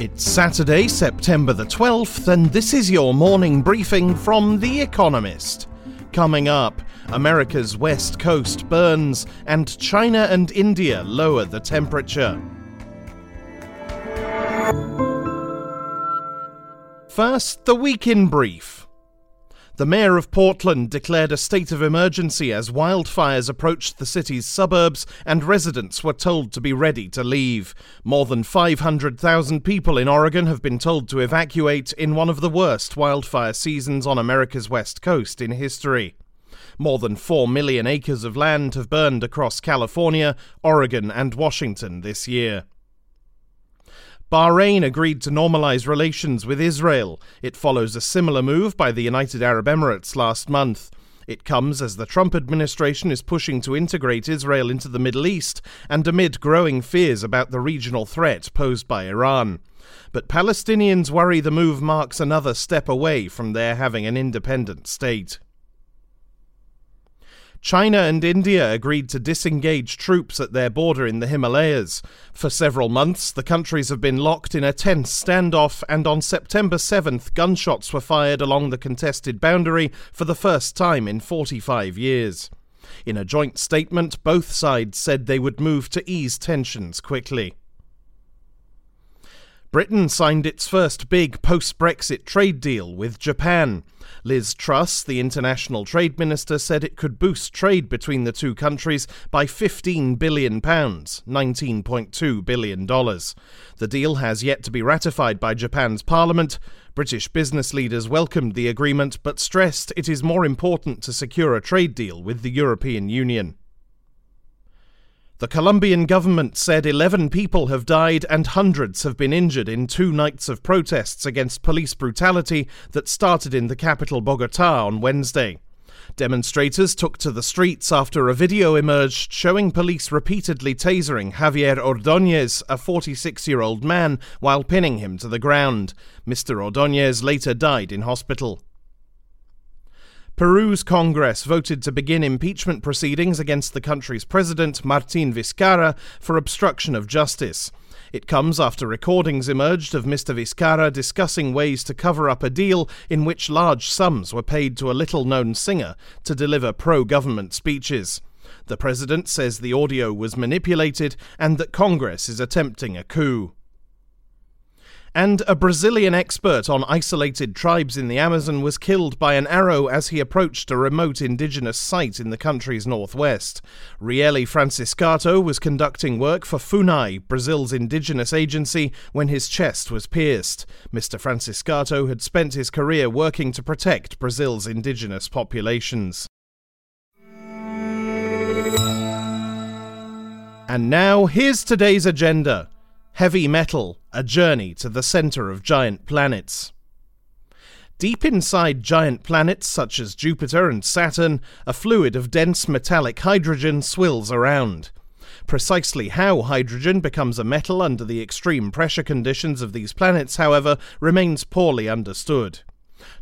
It's Saturday, September the 12th, and this is your morning briefing from The Economist. Coming up, America's west coast burns, and China and India lower the temperature. First, the week in brief. The mayor of Portland declared a state of emergency as wildfires approached the city's suburbs and residents were told to be ready to leave. More than 500,000 people in Oregon have been told to evacuate in one of the worst wildfire seasons on America's west coast in history. More than 4 million acres of land have burned across California, Oregon, and Washington this year. Bahrain agreed to normalize relations with Israel. It follows a similar move by the United Arab Emirates last month. It comes as the Trump administration is pushing to integrate Israel into the Middle East and amid growing fears about the regional threat posed by Iran. But Palestinians worry the move marks another step away from their having an independent state. China and India agreed to disengage troops at their border in the Himalayas. For several months, the countries have been locked in a tense standoff, and on September 7th, gunshots were fired along the contested boundary for the first time in 45 years. In a joint statement, both sides said they would move to ease tensions quickly. Britain signed its first big post Brexit trade deal with Japan. Liz Truss, the international trade minister, said it could boost trade between the two countries by £15 billion, $19.2 billion. The deal has yet to be ratified by Japan's parliament. British business leaders welcomed the agreement but stressed it is more important to secure a trade deal with the European Union. The Colombian government said 11 people have died and hundreds have been injured in two nights of protests against police brutality that started in the capital Bogota on Wednesday. Demonstrators took to the streets after a video emerged showing police repeatedly tasering Javier Ordóñez, a 46 year old man, while pinning him to the ground. Mr. Ordóñez later died in hospital. Peru's Congress voted to begin impeachment proceedings against the country's president, Martin Vizcarra, for obstruction of justice. It comes after recordings emerged of Mr. Vizcarra discussing ways to cover up a deal in which large sums were paid to a little known singer to deliver pro government speeches. The president says the audio was manipulated and that Congress is attempting a coup. And a Brazilian expert on isolated tribes in the Amazon was killed by an arrow as he approached a remote indigenous site in the country's northwest. Rieli Franciscato was conducting work for FUNAI, Brazil's indigenous agency, when his chest was pierced. Mr. Franciscato had spent his career working to protect Brazil's indigenous populations. And now, here's today's agenda. Heavy Metal A Journey to the Center of Giant Planets. Deep inside giant planets such as Jupiter and Saturn, a fluid of dense metallic hydrogen swills around. Precisely how hydrogen becomes a metal under the extreme pressure conditions of these planets, however, remains poorly understood.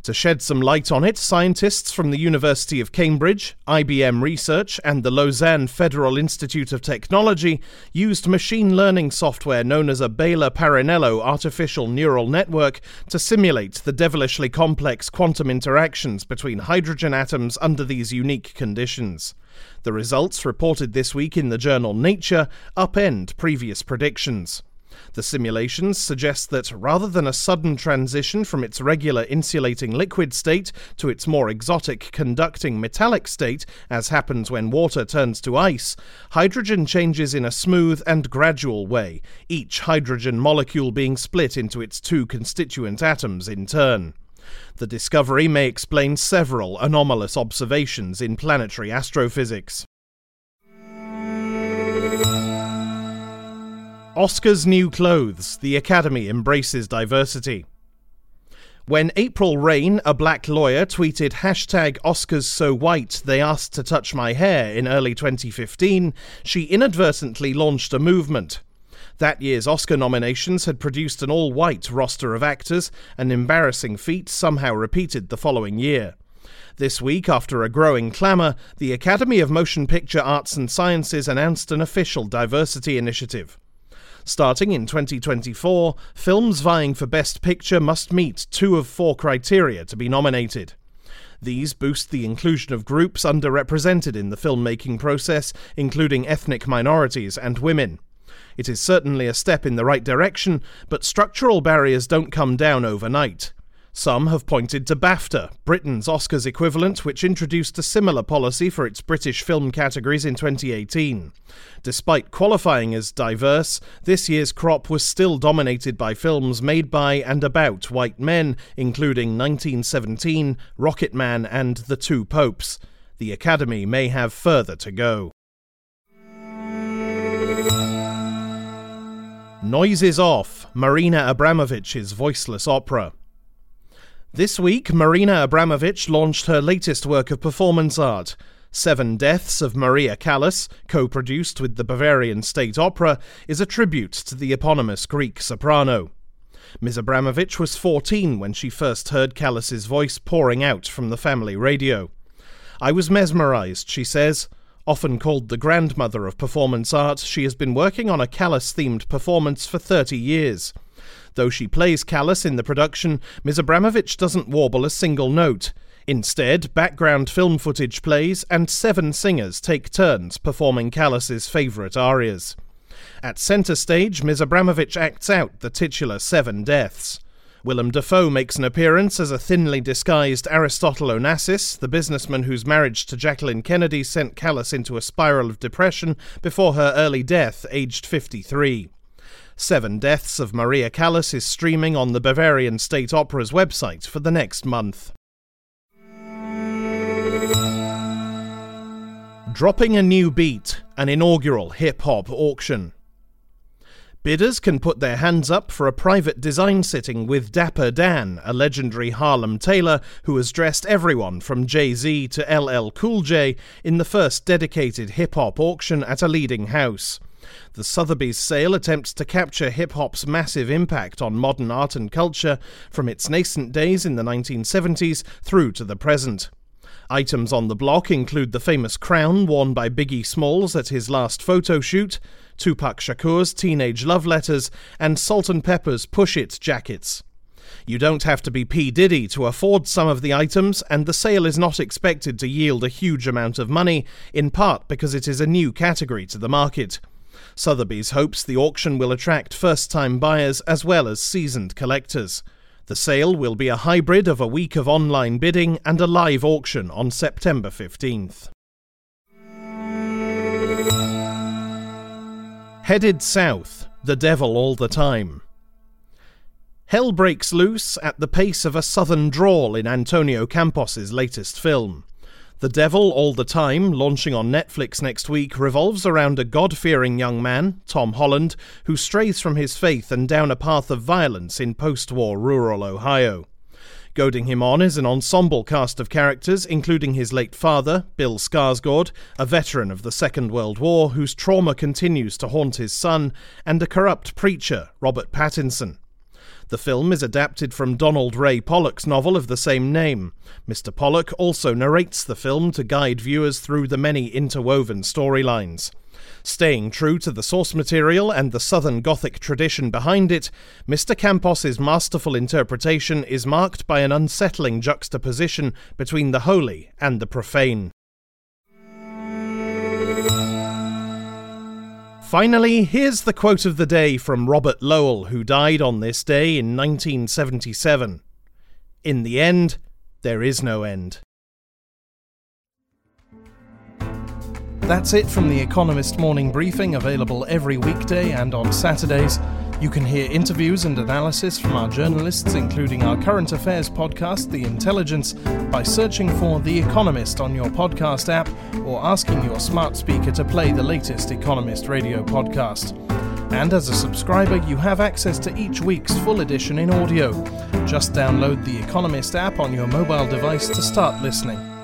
To shed some light on it, scientists from the University of Cambridge, IBM Research, and the Lausanne Federal Institute of Technology used machine learning software known as a Behler Parrinello artificial neural network to simulate the devilishly complex quantum interactions between hydrogen atoms under these unique conditions. The results, reported this week in the journal Nature, upend previous predictions. The simulations suggest that rather than a sudden transition from its regular insulating liquid state to its more exotic conducting metallic state, as happens when water turns to ice, hydrogen changes in a smooth and gradual way, each hydrogen molecule being split into its two constituent atoms in turn. The discovery may explain several anomalous observations in planetary astrophysics. Oscar's new clothes. The Academy embraces diversity. When April Reign, a black lawyer, tweeted hashtag Oscars so white they asked to touch my hair in early 2015, she inadvertently launched a movement. That year's Oscar nominations had produced an all white roster of actors, an embarrassing feat somehow repeated the following year. This week, after a growing clamour, the Academy of Motion Picture Arts and Sciences announced an official diversity initiative. Starting in 2024, films vying for Best Picture must meet two of four criteria to be nominated. These boost the inclusion of groups underrepresented in the filmmaking process, including ethnic minorities and women. It is certainly a step in the right direction, but structural barriers don't come down overnight. Some have pointed to BAFTA, Britain's Oscars equivalent, which introduced a similar policy for its British film categories in 2018. Despite qualifying as diverse, this year's crop was still dominated by films made by and about white men, including 1917, Rocketman, and The Two Popes. The Academy may have further to go. Noises Off, Marina Abramović's voiceless opera. This week, Marina Abramović launched her latest work of performance art. Seven Deaths of Maria Callas, co produced with the Bavarian State Opera, is a tribute to the eponymous Greek soprano. Ms. Abramović was 14 when she first heard Callas's voice pouring out from the family radio. I was mesmerized, she says. Often called the grandmother of performance art, she has been working on a Callas themed performance for 30 years. Though she plays Callas in the production, Ms. Abramović doesn't warble a single note. Instead, background film footage plays, and seven singers take turns performing Callas's favourite arias. At centre stage, Ms. Abramović acts out the titular Seven Deaths. Willem Dafoe makes an appearance as a thinly disguised Aristotle Onassis, the businessman whose marriage to Jacqueline Kennedy sent Callas into a spiral of depression before her early death, aged 53. Seven Deaths of Maria Callas is streaming on the Bavarian State Opera's website for the next month. Dropping a new beat, an inaugural hip hop auction. Bidders can put their hands up for a private design sitting with Dapper Dan, a legendary Harlem tailor who has dressed everyone from Jay Z to LL Cool J in the first dedicated hip hop auction at a leading house. The Sotheby's sale attempts to capture hip hop's massive impact on modern art and culture from its nascent days in the 1970s through to the present. Items on the block include the famous crown worn by Biggie Smalls at his last photo shoot, Tupac Shakur's teenage love letters, and Salt-N-Pepa's Push It jackets. You don't have to be P. Diddy to afford some of the items, and the sale is not expected to yield a huge amount of money, in part because it is a new category to the market. Sotheby's hopes the auction will attract first time buyers as well as seasoned collectors. The sale will be a hybrid of a week of online bidding and a live auction on September 15th. Headed south, the devil all the time. Hell breaks loose at the pace of a southern drawl in Antonio Campos's latest film. The Devil All the Time, launching on Netflix next week, revolves around a God fearing young man, Tom Holland, who strays from his faith and down a path of violence in post war rural Ohio. Goading him on is an ensemble cast of characters, including his late father, Bill Skarsgård, a veteran of the Second World War whose trauma continues to haunt his son, and a corrupt preacher, Robert Pattinson. The film is adapted from Donald Ray Pollock's novel of the same name. Mr. Pollock also narrates the film to guide viewers through the many interwoven storylines. Staying true to the source material and the Southern Gothic tradition behind it, Mr. Campos's masterful interpretation is marked by an unsettling juxtaposition between the holy and the profane. Finally, here's the quote of the day from Robert Lowell, who died on this day in 1977. In the end, there is no end. That's it from The Economist Morning Briefing, available every weekday and on Saturdays. You can hear interviews and analysis from our journalists, including our current affairs podcast, The Intelligence, by searching for The Economist on your podcast app or asking your smart speaker to play the latest Economist radio podcast. And as a subscriber, you have access to each week's full edition in audio. Just download the Economist app on your mobile device to start listening.